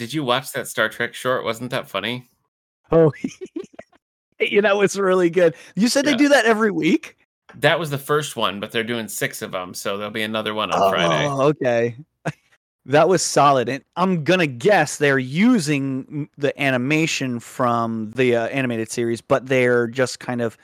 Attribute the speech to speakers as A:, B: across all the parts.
A: Did you watch that Star Trek short? Wasn't that funny?
B: Oh, you know, it's really good. You said
A: Yeah.
B: they do that every week?
A: That was the first one, but they're doing six of them, so there'll be another one on Friday.
B: Oh, okay. That was solid. And I'm going to guess they're using the animation from the uh, animated series, but they're just kind of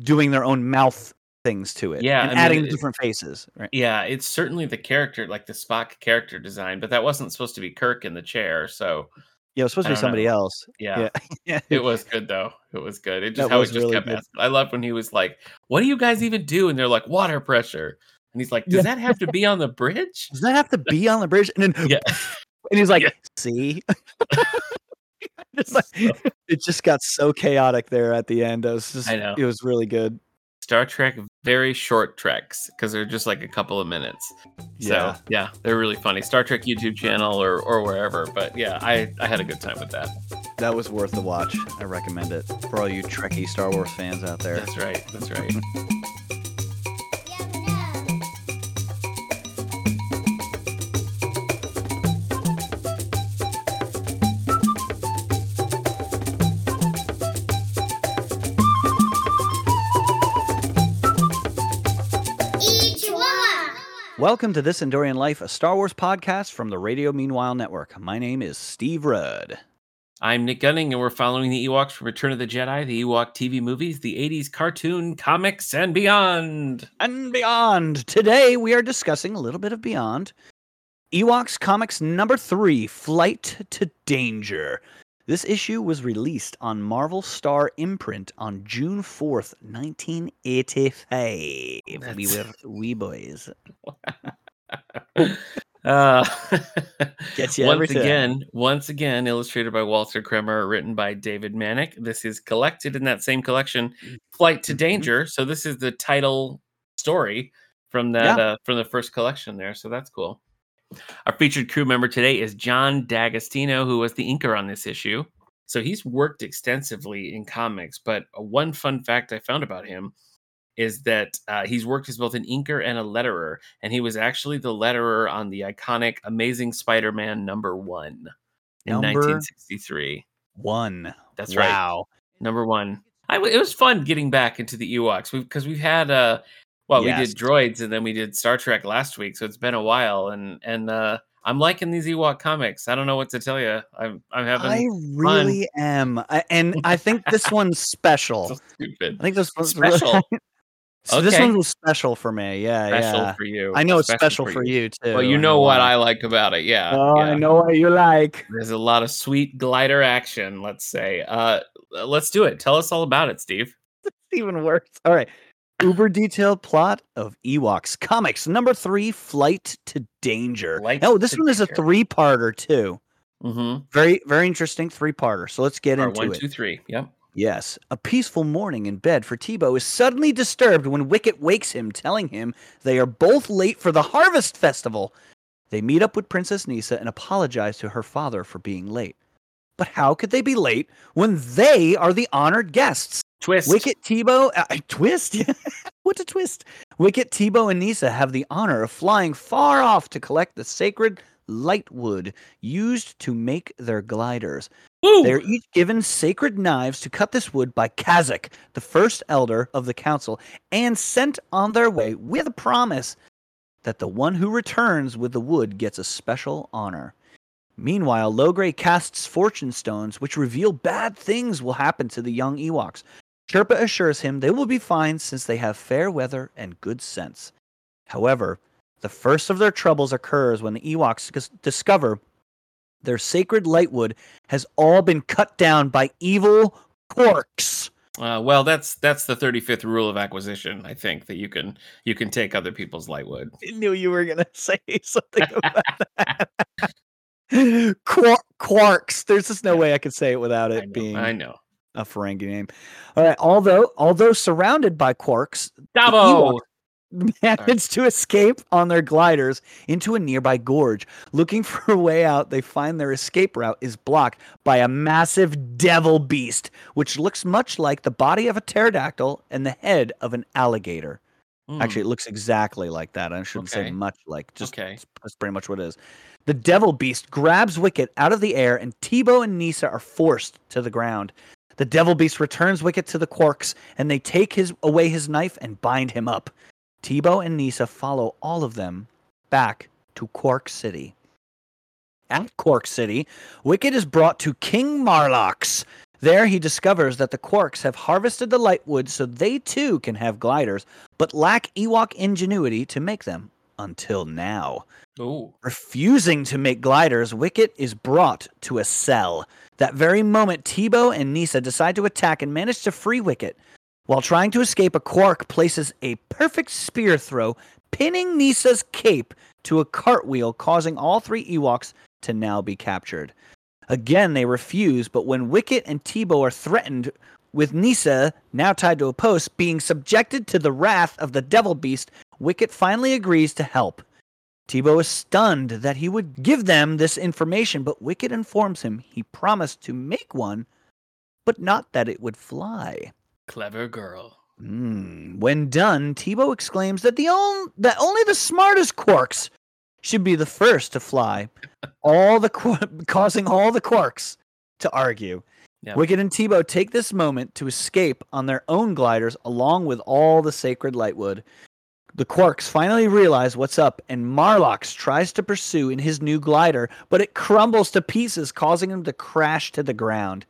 B: doing their own mouth things to it.
A: Yeah,
B: And
A: I mean,
B: adding
A: it-
B: different faces. Right.
A: Yeah, it's certainly the character, like the Spock character design, but that wasn't supposed to be Kirk in the chair. So
B: Yeah, it was supposed to be somebody
A: know.
B: else.
A: yeah,
B: Yeah.
A: it was good though. It was good. It just
B: That
A: how
B: was
A: it just
B: really
A: kept
B: good.
A: asking. I loved when he was like, "What do you guys even do?" And they're like, "Water pressure." And he's like, "Does
B: Yeah.
A: that have to be on the bridge?"
B: Does that have to be on the bridge? And then
A: Yeah.
B: and he's like,
A: Yeah.
B: see? It's like- it just got so chaotic there at the end. It was just
A: I know.
B: it was really good.
A: Star Trek very short treks because they're just like a couple of minutes. So
B: Yeah.
A: yeah, they're really funny. Star Trek YouTube channel or or wherever. But yeah, I I had a good time with that.
B: That was worth the watch. I recommend it for all you Trekkie Star Wars fans out there.
A: That's right. That's right.
B: Welcome to This Endorian Life, a Star Wars podcast from the Radio Meanwhile Network. My name is Steve Rudd.
A: I'm Nic Gunning, and we're following the Ewoks from Return of the Jedi, the Ewok TV movies, the 80s cartoon, comics, and beyond.
B: And beyond. Today we are discussing a little bit of Beyond. Ewoks Comics number three, Flight to Danger. This issue was released on Marvel Star imprint on June 4th, 1985. We
A: That's-
B: were wee boys.
A: Uh,
B: Gets you
A: once again, once again, illustrated by Warren Kremer, written by David Manak. This is collected in that same collection, Flight to
B: Mhm.
A: Danger. So this is the title story from that uh, from the first collection there. So that's cool. Our featured crew member today is John D'Agostino, who was the inker on this issue. So he's worked extensively in comics, but one fun fact I found about him is that uh, he's worked as both an inker and a letterer, and he was actually the letterer on the iconic Amazing Spider-Man number one in
B: Number
A: 1963.
B: One.
A: That's right.
B: wow.
A: Number one. I it was fun getting back into the Ewoks because we've had uh well we did droids and then we did Star Trek last week, so it's been a while and and uh I'm liking these Ewok comics. I don't know what to tell you. I'm I'm having
B: I really am. I, and I think this one's special.
A: so stupid.
B: I think this one's
A: Special.
B: Really, so this
A: Okay.
B: one was special for me. Yeah,
A: Special
B: yeah.
A: for you.
B: I know it's special, for you, too.
A: Well, you
B: I
A: know what. I like about it. Yeah.
B: Oh,
A: yeah.
B: I know what you like.
A: There's a lot of sweet glider action, let's say. Uh let's do it. Tell us all about it, Steve.
B: It's even worse. All right. Uber detailed plot of Ewoks comics number three, Flight to Danger.
A: Flight
B: oh, this one is a
A: Danger.
B: three-parter too.
A: Mm-hmm.
B: Very, very interesting three-parter. So let's get
A: Or
B: into
A: one,
B: it.
A: two, three. Yep.
B: Yes. A peaceful morning in bed for Teebo is suddenly disturbed when Wicket wakes him, telling him they are both late for the Harvest Festival. They meet up with Princess Kneesaa and apologize to her father for being late. But how could they be late when they are the honored guests?
A: Twist.
B: Wicket, Teebo, uh, twist? What's a twist? Wicket, Teebo, and Kneesaa have the honor of flying far off to collect the sacred lightwood used to make their gliders.
A: Woo!
B: They are each given sacred knives to cut this wood by Kazakh, the first elder of the council, and sent on their way with a promise that the one who returns with the wood gets a special honor. Meanwhile, Logray casts fortune stones, which reveal bad things will happen to the young Ewoks. Sherpa assures him they will be fine since they have fair weather and good sense. However, the first of their troubles occurs when the Ewoks discover their sacred lightwood has all been cut down by evil quarks.
A: Uh, well, that's that's the 35th rule of acquisition. I think that you can you can take other people's lightwood.
B: I knew you were gonna say something about that. Quar- quarks. There's just no
A: Yeah.
B: way I could say it without
A: I
B: it
A: know,
B: being
A: I know.
B: a Ferengi name. All right. Although although surrounded by quarks,
A: Dabo.
B: managed to escape on their gliders into a nearby gorge. Looking for a way out, they find their escape route is blocked by a massive devil beast, which looks much like the body of a pterodactyl and the head of an alligator. Actually,
A: Hmm,
B: it looks exactly like that. I shouldn't say much like. Just
A: Okay.
B: that's pretty much what it is. The devil beast grabs Wicket out of the air, and Teebo and Kneesaa are forced to the ground. The devil beast returns Wicket to the Quarks, and they take his away his knife and bind him up. Teebo and Kneesaa follow all of them back to Quark City. At Quark City, Wicket is brought to King Marlox. There he discovers that the Quarks have harvested the Lightwood so they too can have gliders, but lack Ewok ingenuity to make them until now.
A: Ooh.
B: Refusing to make gliders, Wicket is brought to a cell. That very moment, Teebo and Kneesaa decide to attack and manage to free Wicket. While trying to escape, a Quark places a perfect spear throw, pinning Kneesaa's cape to a cartwheel, causing all three Ewoks to now be captured. Again, they refuse, but when Wicket and Teebo are threatened, with Kneesaa, now tied to a post, being subjected to the wrath of the Devil Beast, Wicket finally agrees to help. Teebo is stunned that he would give them this information, but Wicket informs him he promised to make one, but not that it would fly.
A: Clever girl.
B: Hmm. When done, Teebo exclaims that the on- that only the smartest quarks should be the first to fly, all the qu- causing all the quarks to argue.
A: Yeah.
B: Wicket and Teebo take this moment to escape on their own gliders along with all the sacred lightwood. The quarks finally realize what's up, and Marlox tries to pursue in his new glider, but it crumbles to pieces, causing him to crash to the ground.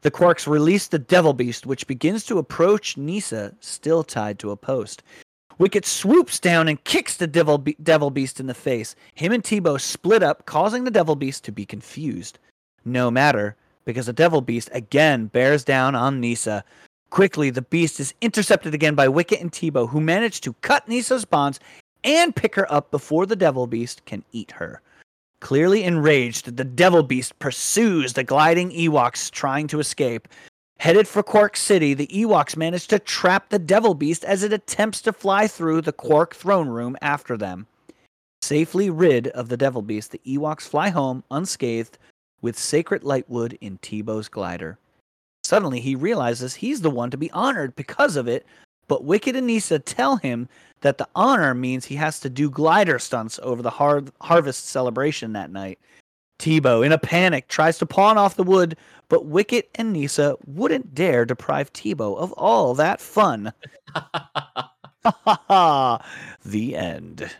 B: The quarks release the devil beast, which begins to approach Kneesaa, still tied to a post. Wicket swoops down and kicks the devil, be- devil beast in the face. Him and Teebo split up, causing the devil beast to be confused. No matter, because the devil beast again bears down on Kneesaa. Quickly, the beast is intercepted again by Wicket and Teebo, who manage to cut Kneesaa's bonds and pick her up before the devil beast can eat her. Clearly enraged, the devil beast pursues the gliding Ewoks trying to escape. Headed for Quark City, the Ewoks manage to trap the devil beast as it attempts to fly through the Quark throne room after them. Safely rid of the devil beast, the Ewoks fly home unscathed with sacred lightwood in Teebo's glider. Suddenly, he realizes he's the one to be honored because of it, but Wicket and Kneesaa tell him that the honor means he has to do glider stunts over the har- harvest celebration that night. Teebo, in a panic, tries to pawn off the wood, but Wicket and Kneesaa wouldn't dare deprive Teebo of all that fun. The end.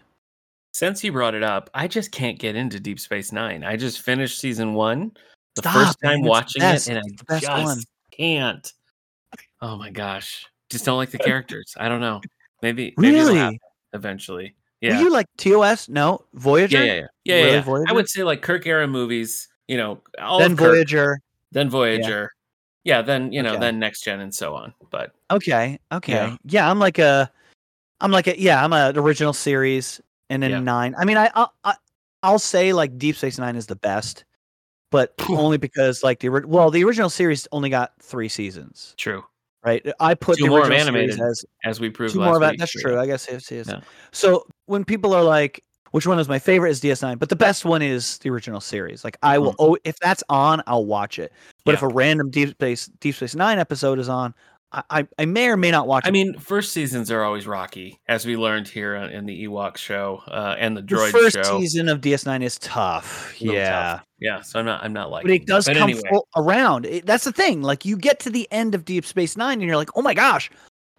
A: Since you brought it up, I just can't get into Deep Space Nine. I just finished season one the
B: Stop,
A: first time
B: the
A: watching it, and I
B: It's the best
A: just
B: one.
A: can't. Oh my gosh, just don't like the characters. I don't know. Maybe maybe it'll
B: Really?
A: happen eventually.
B: Were you like TOS? No, Voyager.
A: yeah, yeah, yeah, yeah,
B: Really
A: yeah. I would say like Kirk era movies. You know, all
B: Then
A: Kirk,
B: Voyager.
A: then Voyager. Yeah, then you know,
B: Okay.
A: then Next Gen and so on. But
B: Okay, okay.
A: Yeah.
B: Yeah. I'm like a, I'm like a yeah. I'm a original series, and then
A: Yeah.
B: nine. I mean, I, I, I I'll say like Deep Space Nine is the best, but only because like the well, the original series only got three seasons,
A: true,
B: right? I put
A: Two
B: the
A: more animated
B: as
A: as we proved
B: two
A: last
B: more of that.
A: week.
B: That's true. I guess yes, yes.
A: Yeah.
B: So when people are like, which one is my favorite? Is DS9, but the best one is the original series. Like I will, oh, if that's on, I'll watch it. But if
A: Hmm.
B: A random Deep Space Deep Space Nine episode is on, I I, may or may not watch it.
A: I
B: it.
A: mean, first seasons are always rocky, as we learned here in the Ewok show uh, and the Droid the
B: first
A: show.
B: season of DS9 is tough. Yeah.
A: tough. yeah. So I'm not, I'm not like.
B: But it does
A: But
B: come
A: anyway,
B: full around. It, that's the thing. Like you get to the end of Deep Space Nine, and you're like, oh my gosh,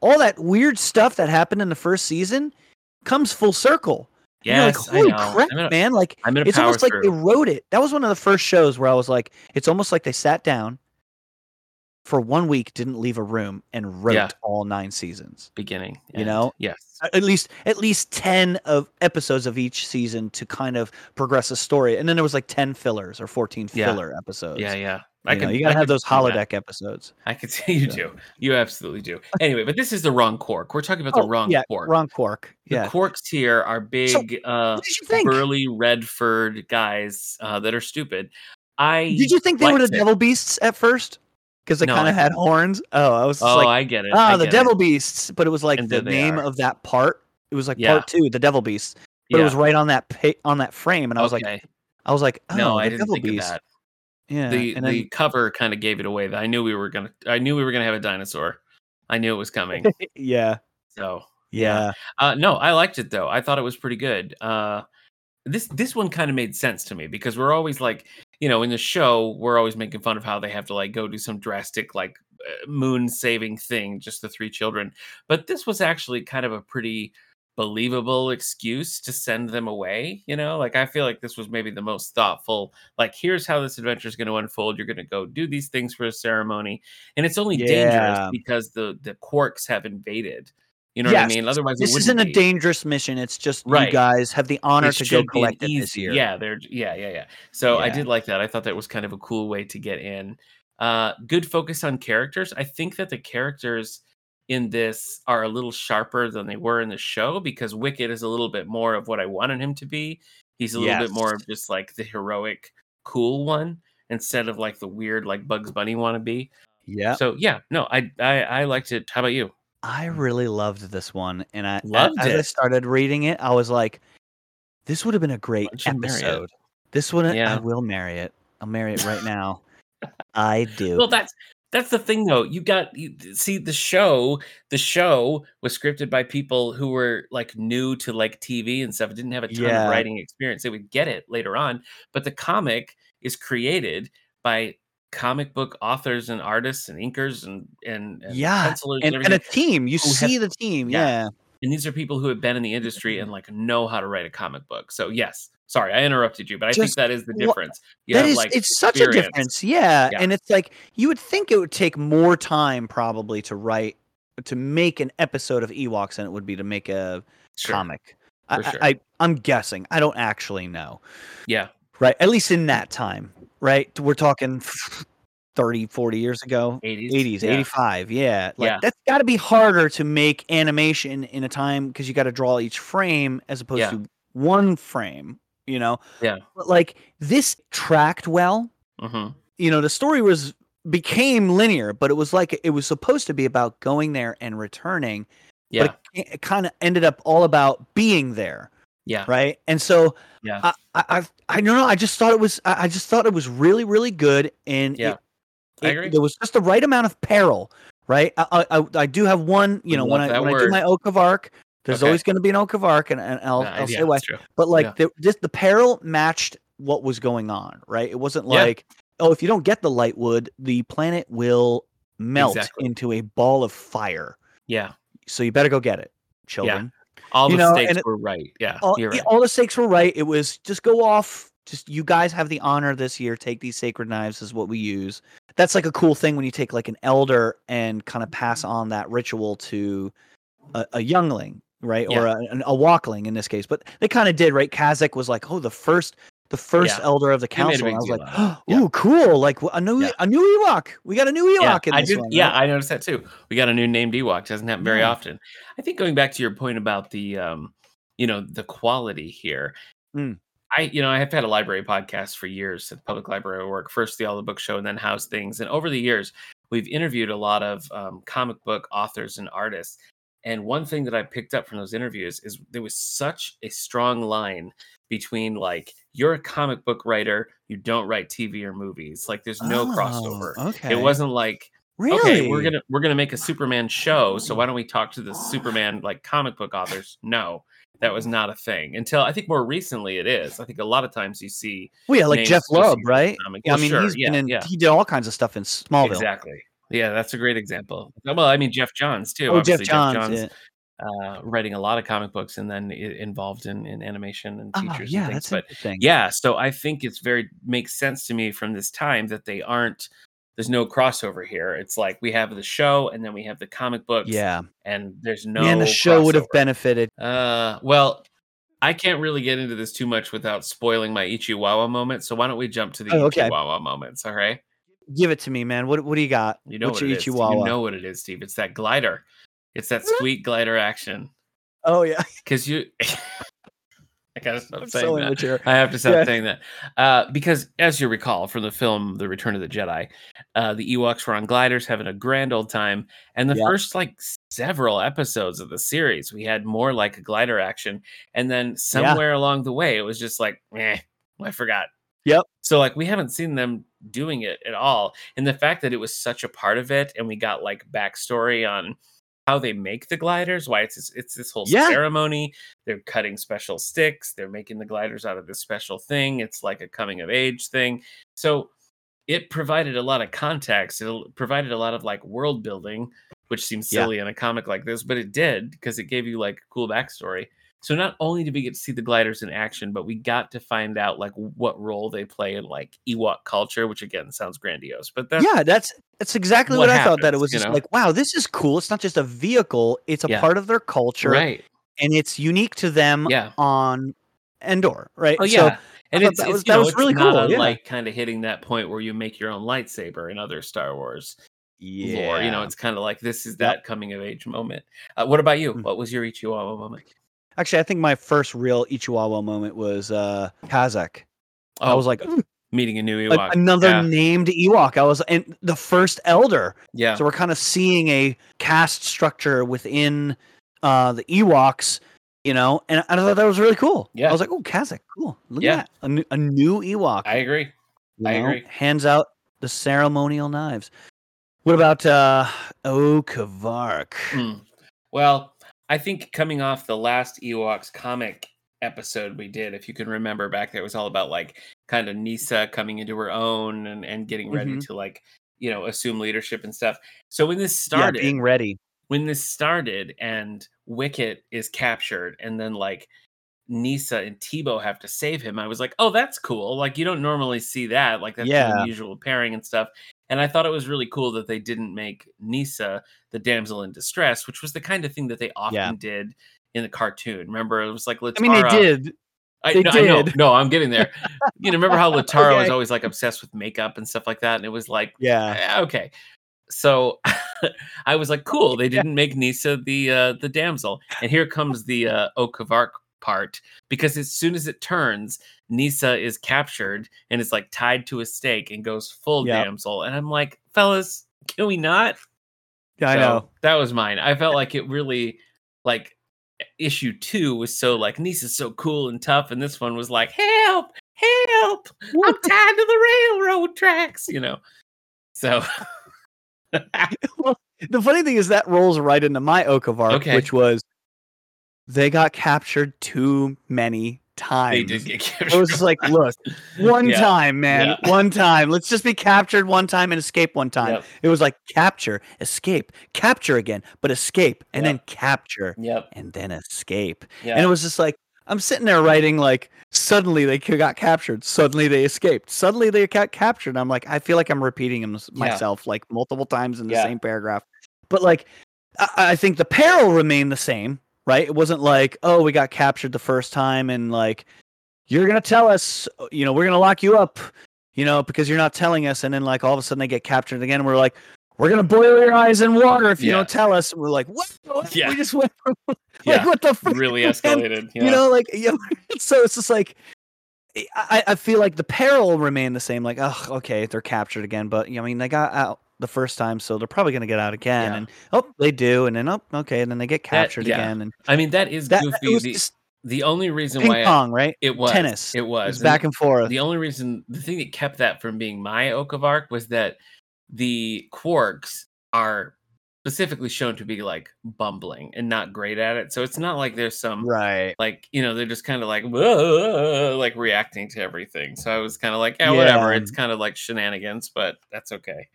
B: all that weird stuff that happened in the first season comes full circle.
A: Yeah,
B: like, holy
A: I know.
B: crap,
A: gonna,
B: man! Like it's almost like they wrote it. That was one of the first shows where I was like, it's almost like they sat down for one week, didn't leave a room, and wrote
A: Yeah.
B: all nine seasons.
A: beginning.
B: you
A: end.
B: know?
A: Yes.
B: At least, at least ten of episodes of each season to kind of progress a story, and then there was like ten fillers or fourteen
A: Yeah.
B: filler episodes.
A: Yeah, yeah.
B: You, know, you gotta have those
A: see that.
B: holodeck episodes.
A: I can see you
B: Yeah.
A: do. You absolutely do. Anyway, but this is the wrong quark. We're talking about the wrong
B: Oh, yeah,
A: quark.
B: wrong quark.
A: The
B: Yeah.
A: quarks here are big, uh,
B: you think?
A: burly Redford guys uh, that are stupid. I
B: Did you think they were the
A: it.
B: devil beasts at first? Because they
A: No,
B: kind of had horns. Oh, I was
A: Oh,
B: like,
A: I get it.
B: ah,
A: I
B: the devil
A: It.
B: beasts. But it was like
A: And
B: the name
A: are.
B: of that part. It was like
A: Yeah.
B: part two, the devil beasts. But
A: Yeah.
B: it was right on that pa- on that frame, and I was like. I was like, oh,
A: no,
B: the
A: I didn't
B: devil
A: think
B: beast.
A: of that.
B: Yeah,
A: the
B: and
A: the
B: then
A: cover kind of gave it away. That I knew we were gonna. I knew we were gonna have a dinosaur. I knew it was coming.
B: yeah,
A: so
B: Yeah.
A: Uh, no, I liked it though. I thought it was pretty good. Uh, this this one kind of made sense to me because we're always like, you know, in the show, we're always making fun of how they have to like go do some drastic like uh, moon saving thing, just the three children. But this was actually kind of a pretty believable excuse to send them away you know like i feel like this was maybe the most thoughtful like here's how this adventure is going to unfold you're going to go do these things for a ceremony and it's only dangerous because the the quarks have invaded you know
B: Yes.
A: what i mean otherwise
B: This isn't a dangerous mission. It's just
A: Right.
B: you guys have the honor
A: It
B: to go
A: be
B: collect it this year.
A: Yeah, they're yeah, yeah, yeah. So I did like that. I thought that was kind of a cool way to get in. Uh good focus on characters. I think that the characters in this are a little sharper than they were in the show because Wicket is a little bit more of what I wanted him to be. He's a little bit more of just like the heroic, cool one instead of like the weird like Bugs Bunny wannabe.
B: Yeah.
A: So yeah, no, I I, I liked it. How about you?
B: I really loved this one, and I
A: Loved
B: as I
A: it.
B: started reading it, I was like, "This would have been a great
A: Why don't you marry it?
B: episode. This would I will marry it. I'll marry it right now. I do.
A: Well, that's that's the thing, though. You got you, see the show. The show was scripted by people who were like new to like TV and stuff. It Didn't have a ton
B: Yeah.
A: of writing experience. They would get it later on, but the comic is created by comic book authors and artists and inkers and and, and
B: yeah, and,
A: and,
B: and a team. You
A: who have-
B: see the team.
A: yeah.
B: Yeah.
A: And these are people who have been in the industry and like know how to write a comic book. So yes, sorry, I interrupted you, but I think that is the difference. You
B: That
A: have,
B: is,
A: like,
B: it's such a difference. Yeah.
A: Yeah.
B: And it's like, you would think it would take more time probably to write, to make an episode of Ewoks than it would be to make a
A: Sure.
B: comic. I,
A: sure.
B: I i'm guessing. I don't actually know.
A: Yeah.
B: Right. At least in that time. Right. We're talking 30, 40 years ago.
A: 80s.
B: 80s,
A: yeah.
B: 85. Yeah. Like
A: Yeah.
B: that's got to be harder to make animation in a time because you got to draw each frame as opposed
A: Yeah.
B: to one frame, you know?
A: Yeah.
B: But like this tracked well.
A: Mhm.
B: You know, the story was became linear, but it was like it was supposed to be about going there and returning.
A: Yeah.
B: But it, it kind of ended up all about being there,
A: Yeah.
B: right? And so
A: Yeah.
B: I, I, I, I don't know. I just thought it was. I, I just thought it was really, really good, and
A: Yeah.
B: it,
A: I
B: it-
A: agree.
B: there was just the right amount of peril, right? I, I, I- I do have one. You know, when I when I do my Oak of Arc, there's
A: Okay.
B: always going to be an Oak of Arc, and, and I'll,
A: Uh,
B: I'll
A: yeah,
B: say why. But like
A: Yeah.
B: the just the peril matched what was going on, right? It wasn't
A: Yeah.
B: like, oh, if you don't get the lightwood, the planet will melt
A: Exactly.
B: into a ball of fire.
A: Yeah.
B: So you better go get it, children.
A: All
B: You
A: the
B: know,
A: stakes
B: it-
A: were right. Yeah.
B: all,
A: you're right.
B: all the stakes were right. It was just go off. Just you guys have the honor this year. Take these sacred knives is what we use. That's like a cool thing when you take like an elder and kind of pass on that ritual to a, a youngling, right, or a, a walkling in this case. But they kind of did, right? Kazakh was like, oh, the first, the first
A: Yeah.
B: elder of the
A: They made a
B: council. I was like,
A: of it.
B: ooh, cool! Like a new,
A: Yeah.
B: a new Ewok. We got a new
A: Yeah,
B: Ewok in
A: I
B: this
A: did.
B: one.
A: Yeah,
B: right?
A: I noticed that too. We got a new named Ewok. Doesn't happen very
B: Yeah.
A: often. I think going back to your point about the, um, you know, the quality here.
B: Mm.
A: I, you know, I have had a library podcast for years at the public library I work. First the All the Book Show, and then House Things. And over the years, we've interviewed a lot of um, comic book authors and artists. And one thing that I picked up from those interviews is there was such a strong line between like you're a comic book writer, you don't write TV or movies. Like there's no
B: Oh,
A: crossover.
B: Okay.
A: It wasn't like
B: really.
A: okay, we're gonna we're gonna make a Superman show, so why don't we talk to the Superman like comic book authors? No, that was not a thing until I think more recently it is. I think a lot of times you see
B: Well, yeah, like
A: Geoff with
B: right?
A: comic-
B: I
A: Well,
B: mean,
A: sure,
B: he's
A: yeah,
B: been in.
A: yeah.
B: He did all kinds of stuff in Smallville.
A: exactly. Yeah, that's a great example. Well, I mean Geoff Johns too.
B: Oh, Geoff
A: obviously,
B: Johns. yeah.
A: uh, writing a lot of comic books and then involved in, in animation and
B: Oh, yeah,
A: and things.
B: that's
A: But
B: interesting.
A: yeah, so I think it's very makes sense to me from this time that they aren't. There's no crossover here. It's like we have the show and then we have the comic books.
B: Yeah.
A: and there's no.
B: And the show would have benefited.
A: Uh, well, I can't really get into this too much without spoiling my Ichiwawa moment. So why don't we jump to the
B: Oh, okay.
A: Ichiwawa moments? All right,
B: Give it to me, man. What what do you got?
A: you know
B: What's
A: what it is. Steve. You know what it is, Steve. It's that glider. It's that sweet glider action.
B: Oh yeah,
A: Because you, I gotta stop
B: I'm
A: saying that. I have to stop
B: Yeah.
A: saying that. Uh, because as you recall from the film The Return of the Jedi, uh, the Ewoks were on gliders having a grand old time. And the
B: Yeah.
A: first like several episodes of the series, we had more like a glider action. And then somewhere along the way, it was just like, eh, I forgot.
B: Yep.
A: So like we haven't seen them doing it at all. And the fact that it was such a part of it and we got like backstory on how they make the gliders, why it's this, it's this whole
B: Yeah.
A: ceremony. They're cutting special sticks. They're making the gliders out of this special thing. It's like a coming of age thing. So it provided a lot of context. It provided a lot of like world building, which seems
B: Yeah.
A: silly in a comic like this, but it did because it gave you like cool backstory. So not only did we get to see the gliders in action, but we got to find out like what role they play in like Ewok culture, which again sounds grandiose, but that's
B: yeah, that's that's exactly
A: what
B: what, I thought. That it was just
A: know?
B: like, wow, this is cool. It's not just a vehicle; it's a
A: Yeah.
B: part of their culture,
A: right.
B: and it's unique to them
A: Yeah.
B: on Endor, right?
A: Oh
B: So
A: yeah. and
B: thought
A: it's,
B: that
A: it's
B: was- that
A: know,
B: was really cool, yeah.
A: unlike kind of hitting that point where you make your own lightsaber in other Star Wars lore. You know, it's kind of like this is that coming of age moment. Uh, what about you?
B: Mm.
A: What was your Ichiwawa moment?
B: Actually, I think my first real Ichiwawa moment was uh Kazakh. I
A: Oh,
B: was like, "Ooh,
A: meeting a new Ewok.
B: another
A: Yeah.
B: named Ewok. I was, and the first Elder.
A: yeah.
B: So we're kind of seeing a caste structure within uh, the Ewoks, you know, and I thought that was really cool.
A: Yeah.
B: I was like, oh, Kazakh, cool. Look
A: Yeah.
B: at that. A new, a new Ewok.
A: I agree.
B: you
A: I
B: know,
A: agree.
B: Hands out the ceremonial knives. What about uh, Okavark?
A: Hmm. Well, I think coming off the last Ewoks comic episode we did, if you can remember back there, it was all about like kind of Kneesaa coming into her own and, and getting ready
B: Mhm.
A: to like, you know, assume leadership and stuff. So when this
B: Yeah,
A: started,
B: being ready.
A: when this started and Wicket is captured and then like Kneesaa and Teebo have to save him, I was like, oh, that's cool. Like you don't normally see that. Like that's
B: Yeah.
A: an unusual pairing and stuff. And I thought it was really cool that they didn't make Kneesaa the damsel in distress, which was the kind of thing that they often
B: Yeah.
A: did in the cartoon. Remember, it was like Latara.
B: I mean, they did.
A: I,
B: they
A: no, I know.
B: did.
A: No, I'm getting there. you know, remember how Latara was always like obsessed with makeup and stuff like that, and it was like
B: Yeah.
A: Eh, okay so i was like cool they didn't make kneesaa the uh the damsel and here comes the uh okavark part because as soon as it turns kneesaa is captured and is like tied to a stake and goes full
B: Yep.
A: damsel and i'm like fellas can we not?
B: Yeah, I know.
A: that was mine. I felt like it really like issue two was so like kneesaa's so cool and tough and this one was like help! Help! I'm tied to the railroad tracks you know? So
B: The funny thing is that rolls right into my Okavark,
A: Okay.
B: which was they got captured too many times.
A: they did get captured.
B: I was just like, look, one
A: Yeah.
B: time, man,
A: Yeah.
B: one time. Let's just be captured one time and escape one time.
A: Yep.
B: It was like capture, escape, capture again, but escape, and
A: Yep.
B: then capture,
A: Yep.
B: and then escape.
A: Yeah.
B: And it was just like I'm sitting there writing like suddenly they got captured, suddenly they escaped, suddenly they got captured. And I'm like, I feel like I'm repeating them s-
A: Yeah.
B: myself like multiple times in the
A: Yeah.
B: same paragraph. But like, I, I think the peril remained the same, right? It wasn't like, oh, we got captured the first time and like you're gonna tell us, you know, we're gonna lock you up, you know, because you're not telling us. And then like all of a sudden they get captured again. And we're like, we're gonna boil your eyes in water if you
A: Yeah.
B: don't tell us. And we're like, what? What?
A: Yeah.
B: We just went from like
A: Yeah.
B: what the frick?
A: really escalated. Yeah.
B: You know, like yeah, so it's just like I, I feel like the peril remained the same. Like, oh, okay, they're captured again, but you know, I mean, they got out the first time, so they're probably gonna get out again.
A: Yeah.
B: And oh, they do, and then oh, okay, and then they get captured
A: yeah.
B: again, and
A: I mean, that is
B: that
A: goofy.
B: was
A: the, the only reason
B: ping
A: why I-
B: pong, right?
A: it was
B: tennis.
A: It
B: It
A: was
B: was
A: And
B: back and forth.
A: the only reason the thing that kept that from being my Okavark was that the quarks are specifically shown to be like bumbling and not great at it. So it's not like there's some
B: right.
A: like you know they're just kind of like like reacting to everything. So I was kind of like, eh, yeah, whatever. It's kind of like shenanigans, but that's okay,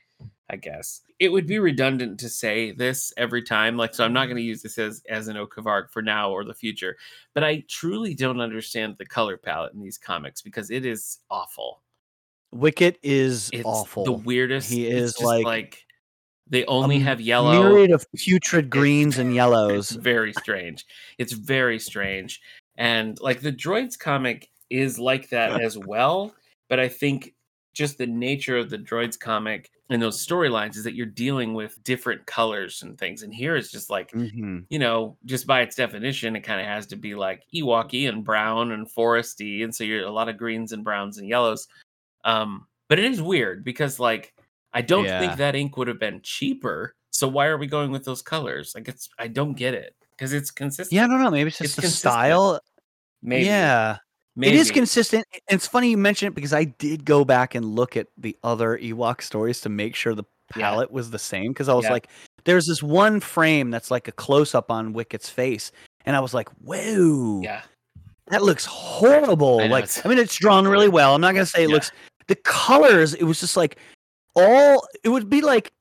A: I guess. It would be redundant to say this every time. Like, so I'm not going to use this as as an Okavark for now or the future. But I truly don't understand the color palette in these comics because it is awful.
B: Wicket is
A: It's
B: awful.
A: the weirdest.
B: He is like
A: like they only have yellow.
B: myriad of putrid greens and
A: It's
B: yellows.
A: very strange. It's very strange. And like the droids comic is like that as well. But I think just the nature of the droids comic and those storylines is that you're dealing with different colors and things. And here it's just like,
B: Mhm.
A: you know, just by its definition, it kind of has to be like Ewoky and brown and foresty. And so you're a lot of greens and browns and yellows. Um, but it is weird because like I don't
B: Yeah.
A: think that ink would have been cheaper. So why are we going with those colors? Like it's I don't get it because it's consistent.
B: Yeah, I don't know. Maybe it's
A: It's
B: just the
A: consistent.
B: style.
A: maybe.
B: Yeah.
A: Maybe.
B: It is consistent. It's funny you mention it because I did go back and look at the other Ewok stories to make sure the
A: Yeah.
B: palette was the same. Because I was
A: Yeah.
B: like, there's this one frame that's like a close up on Wicket's face, and I was like, "Whoa,
A: Yeah.
B: that looks horrible!"
A: I
B: like,
A: it's-
B: I mean, it's drawn really well. I'm not gonna say it
A: Yeah.
B: looks. The colors, it was just like all. It would be like,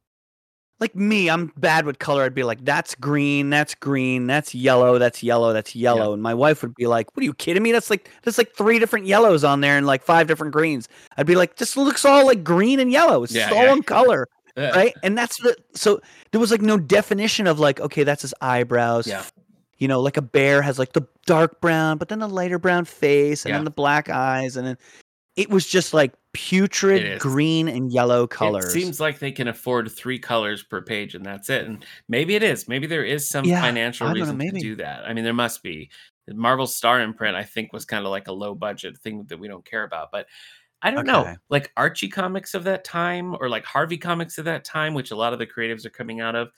B: like me. I'm bad with color. I'd be like, "That's green. That's green. That's yellow. That's yellow. That's yellow." And my wife would be like, "What are you kidding me? That's like that's like three different yellows on there and like five different greens." I'd be like, "This looks all like green and yellow. It's
A: Yeah,
B: all
A: yeah.
B: in color."
A: Yeah.
B: right? And that's the so there was like no definition of like okay, that's his eyebrows.
A: Yeah.
B: You know, like a bear has like the dark brown, but then the lighter brown face, and
A: Yeah.
B: then the black eyes, and then it was just like putrid green and yellow colors.
A: It seems like they can afford three colors per page and that's it. And maybe it is. Maybe there is some
B: Yeah,
A: financial
B: know,
A: reason
B: maybe.
A: to do that. I mean, there must be. Marvel Star imprint, I think, was kind of like a low budget thing that we don't care about. But I don't know. Like Archie comics of that time or like Harvey comics of that time, which a lot of the creatives are coming out of,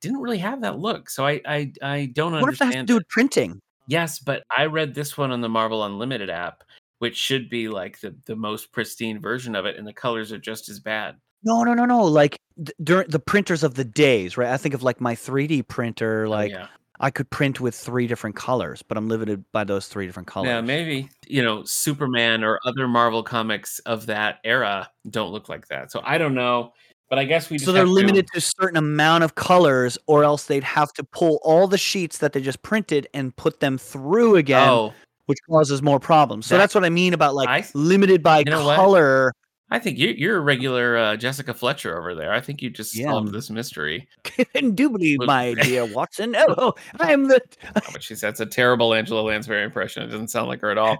A: didn't really have that look. So I I, I don't understand
B: what if that has to do with printing?
A: Yes, but I read this one on the Marvel Unlimited app, which should be like the, the most pristine version of it, and the colors are just as bad.
B: No, no, no, no. Like th- during the printers of the days, right? I think of like my 3D printer.
A: Oh,
B: Like
A: yeah.
B: I could print with three different colors, but I'm limited by those three different colors.
A: Yeah, maybe you know Superman or other Marvel comics of that era don't look like that. So I don't know, but I guess we just
B: So they're
A: have to-
B: limited to a certain amount of colors, or else they'd have to pull all the sheets that they just printed and put them through again,
A: Oh,
B: which causes more problems. So
A: That-
B: that's what I mean about like
A: I-
B: limited by
A: You know what?
B: color.
A: I think you, you're a regular uh, Jessica Fletcher over there. I think you just
B: Yeah.
A: solved this mystery.
B: Indubitably, my dear Watson. Oh, I am the.
A: Oh, but she said it's a terrible Angela Lansbury impression. It doesn't sound like her at all.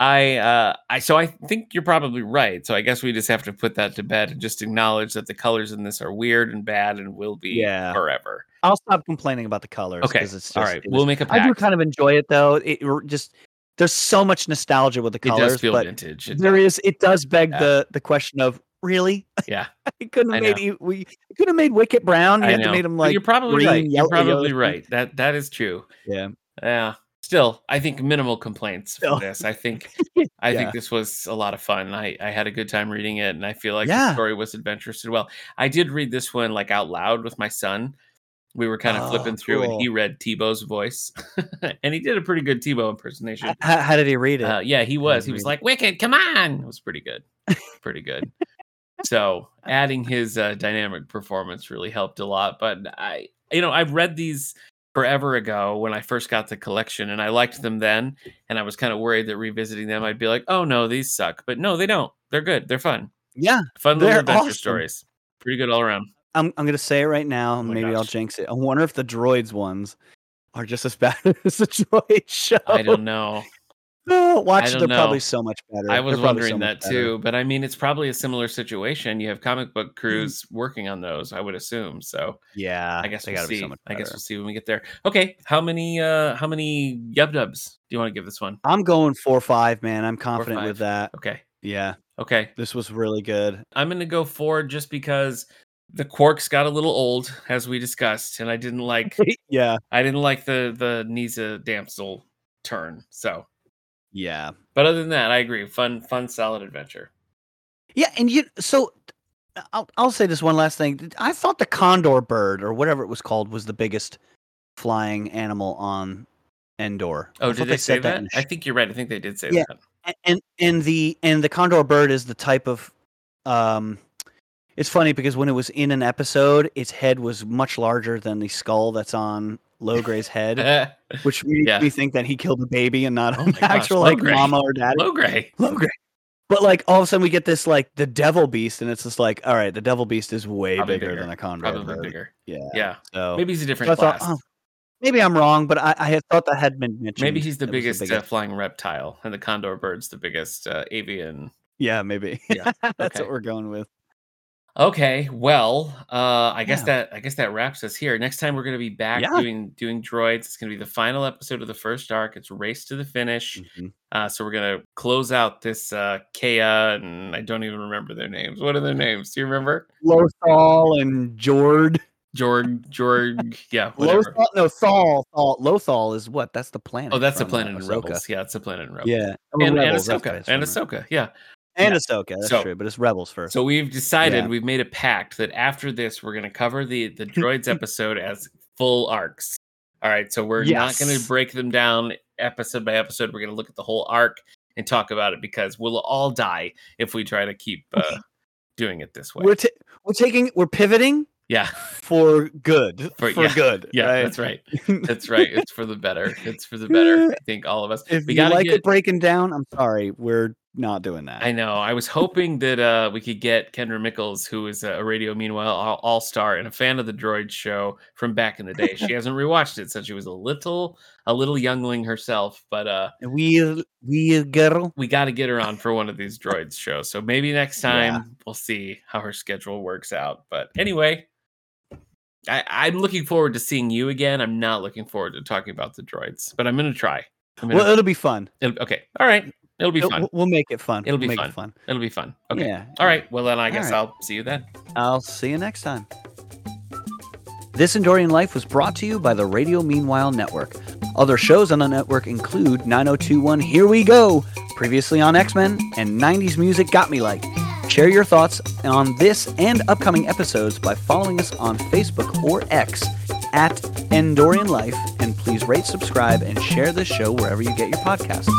A: I, uh, I, so I think you're probably right. So I guess we just have to put that to bed and just acknowledge that the colors in this are weird and bad and will be
B: Yeah.
A: forever.
B: I'll stop complaining about the colors.
A: Okay,
B: it's just,
A: all right.
B: it
A: We'll make a
B: I do kind of enjoy it though. It just there's so much nostalgia with the colors.
A: It does feel
B: but
A: vintage. It-
B: there is. It does beg
A: Yeah.
B: the the question of really.
A: yeah,
B: it couldn't have made you. We could have made Wicket brown. You
A: I
B: had
A: know.
B: to made him
A: But
B: like
A: you're probably
B: green,
A: right.
B: yellow-
A: you're probably
B: yellow.
A: right. That that is true.
B: yeah.
A: Yeah. Still, I think minimal complaints for this. I think I
B: Yeah.
A: think this was a lot of fun. I, I had a good time reading it, and I feel like the story was adventurous as well. I did read this one like out loud with my son. We were kind of
B: Oh,
A: flipping through, and he read Teebo's voice, and he did a pretty good Teebo impersonation.
B: How, how did he read it?
A: Uh, yeah, he was. He was
B: read it.
A: like, "Wicket, come on!" It was pretty good, pretty good. so adding his uh, dynamic performance really helped a lot. But I, you know, I've read these forever ago when I first got the collection, and I liked them then. And I was kind of worried that revisiting them, I'd be like, "Oh no, these suck." But no, they don't. They're good. They're fun.
B: yeah,
A: Fun little adventure
B: awesome.
A: stories. Pretty good all around.
B: I'm I'm gonna say it right now.
A: Oh
B: maybe I'll jinx it. I wonder if the droids ones are just as bad as the droid show.
A: I don't know.
B: Oh, watch,
A: don't
B: they're
A: know.
B: probably so much better.
A: I was
B: probably so
A: wondering that too, but I mean, it's probably a similar situation. You have comic
B: Mm.
A: book crews working on those, I would assume. So
B: Yeah,
A: I guess
B: they
A: we'll
B: gotta be
A: see.
B: so much
A: I guess we'll see when we get there. Okay, how many uh how many yub dubs do you want to give this one?
B: I'm going four five, man. I'm confident with that.
A: Okay,
B: Yeah,
A: okay,
B: this was really good.
A: I'm gonna go four just because the quarks got a little old, as we discussed, and I didn't like
B: yeah,
A: I didn't like the the Kneesaa damsel turn. So,
B: yeah,
A: but other than that, I agree. Fun, fun, solid adventure.
B: yeah. And you, so I'll I'll say this one last thing. I thought the condor bird or whatever it was called was the biggest flying animal on Endor.
A: Oh,
B: thought
A: did they say
B: said
A: that?
B: in
A: I think you're right. I think they did say
B: Yeah.
A: that.
B: And and the and the condor bird is the type of um it's funny because when it was in an episode its head was much larger than the skull that's on Logray's head which made
A: Yeah.
B: me think that he killed a baby and not
A: Oh
B: an
A: my gosh,
B: actual like
A: Logray.
B: mama or daddy
A: Logray.
B: Logray. but like all of a sudden we get this like the devil beast and it's just like all right the devil beast is way bigger,
A: bigger,
B: than a condor
A: Probably
B: bird.
A: bigger.
B: yeah
A: Yeah.
B: so
A: Maybe he's a
B: so
A: different
B: thought
A: class.
B: oh, maybe I'm wrong but I, I had thought that had been mentioned
A: Maybe he's the
B: That was
A: biggest, Uh, flying reptile, and the condor bird's the biggest uh, avian.
B: yeah maybe
A: Yeah,
B: that's
A: okay.
B: what we're going with
A: Okay, well, uh, I guess
B: Yeah.
A: that I guess that wraps us here. Next time we're going to be back
B: Yeah.
A: doing doing droids. It's going to be the final episode of the first arc. It's race to the finish.
B: Mhm.
A: Uh, so we're going to close out this uh, Kea, and I don't even remember their names. What are their names? Do you remember?
B: Lothal and Jord.
A: Jorg, Jorg, yeah, whatever.
B: Lothal, no, Thal. Thal. Lothal is what? That's the planet.
A: Oh, that's the
B: from, uh,
A: planet in. Rebels. Yeah, it's the planet in Rebels.
B: Yeah,
A: and, and
B: Rebels,
A: Ahsoka, and. Ahsoka, yeah.
B: And
A: Yeah.
B: Ahsoka, that's
A: So-
B: true, but it's Rebels first.
A: So we've decided
B: Yeah.
A: we've made a pact that after this we're going to cover the the droids episode as full arcs. All right, so we're not going to break them down episode by episode. We're going to look at the whole arc and talk about it because we'll all die if we try to keep uh, doing it this way.
B: we're ta- we're taking we're pivoting
A: yeah,
B: for good.
A: For-
B: For,
A: yeah,
B: good.
A: yeah,
B: right?
A: that's right. That's right. It's for the better. It's for the better. I think all of us.
B: If
A: we
B: you like
A: get.
B: it breaking down, I'm sorry, we're not doing that.
A: I know. I was hoping that uh, we could get Kendra Mickles, who is a Radio Meanwhile all star and a fan of the Droid show from back in the day. She hasn't rewatched it since she was a little, a little youngling herself. But uh,
B: we we girl.
A: we got to get her on for one of these Droids shows. So maybe next time
B: Yeah.
A: we'll see how her schedule works out. But anyway, I, I'm looking forward to seeing you again. I'm not looking forward to talking about the Droids, but I'm gonna try. I'm gonna,
B: Well, it'll be fun.
A: it'll- okay, all right, it'll be fun.
B: We'll make it fun.
A: It'll be
B: We'll
A: fun.
B: It fun.
A: It'll be fun. Okay.
B: Yeah.
A: All right. Well, then I
B: All
A: guess
B: right.
A: I'll see you then.
B: I'll see you next time. This Endorian Life was brought to you by the Radio Meanwhile Network. Other shows on the network include 9021 Here We Go, previously on X Men, and 90s Music Got Me Like. Share your thoughts on this and upcoming episodes by following us on Facebook or X at Endorian Life, and please rate, subscribe, and share this show wherever you get your podcasts.